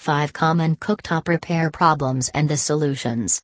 5 Common Cooktop Repair Problems and the Solutions.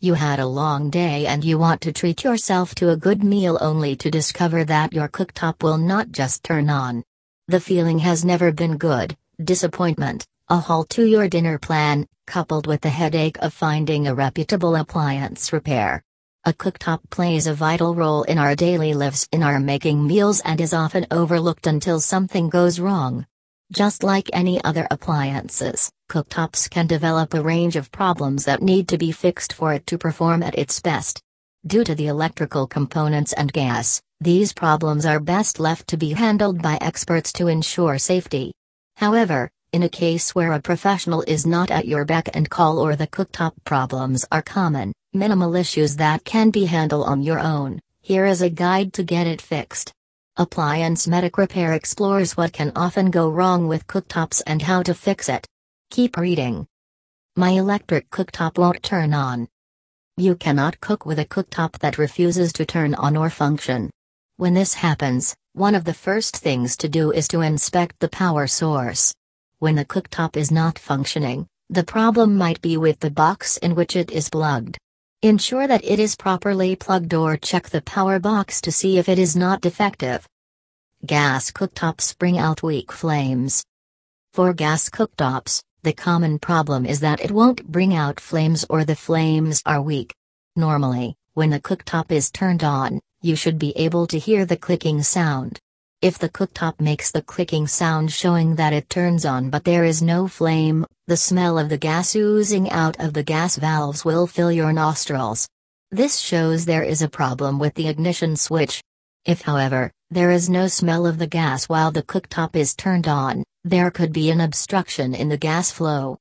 You had a long day and you want to treat yourself to a good meal only to discover that your cooktop will not just turn on. The feeling has never been good, disappointment, a halt to your dinner plan, coupled with the headache of finding a reputable appliance repair. A cooktop plays a vital role in our daily lives in our making meals and is often overlooked until something goes wrong. Just like any other appliances, cooktops can develop a range of problems that need to be fixed for it to perform at its best. Due to the electrical components and gas, these problems are best left to be handled by experts to ensure safety. However, in a case where a professional is not at your beck and call or the cooktop problems are common, minimal issues that can be handled on your own, here is a guide to get it fixed. Appliance Medic Repair explores what can often go wrong with cooktops and how to fix it. Keep reading. My electric cooktop won't turn on. You cannot cook with a cooktop that refuses to turn on or function. When this happens, one of the first things to do is to inspect the power source. When the cooktop is not functioning, the problem might be with the box in which it is plugged. Ensure that it is properly plugged or check the power box to see if it is not defective. Gas cooktops bring out weak flames. For gas cooktops, the common problem is that it won't bring out flames or the flames are weak. Normally, when the cooktop is turned on, you should be able to hear the clicking sound. If the cooktop makes the clicking sound showing that it turns on but there is no flame, the smell of the gas oozing out of the gas valves will fill your nostrils. This shows there is a problem with the ignition switch. If however, there is no smell of the gas while the cooktop is turned on, there could be an obstruction in the gas flow.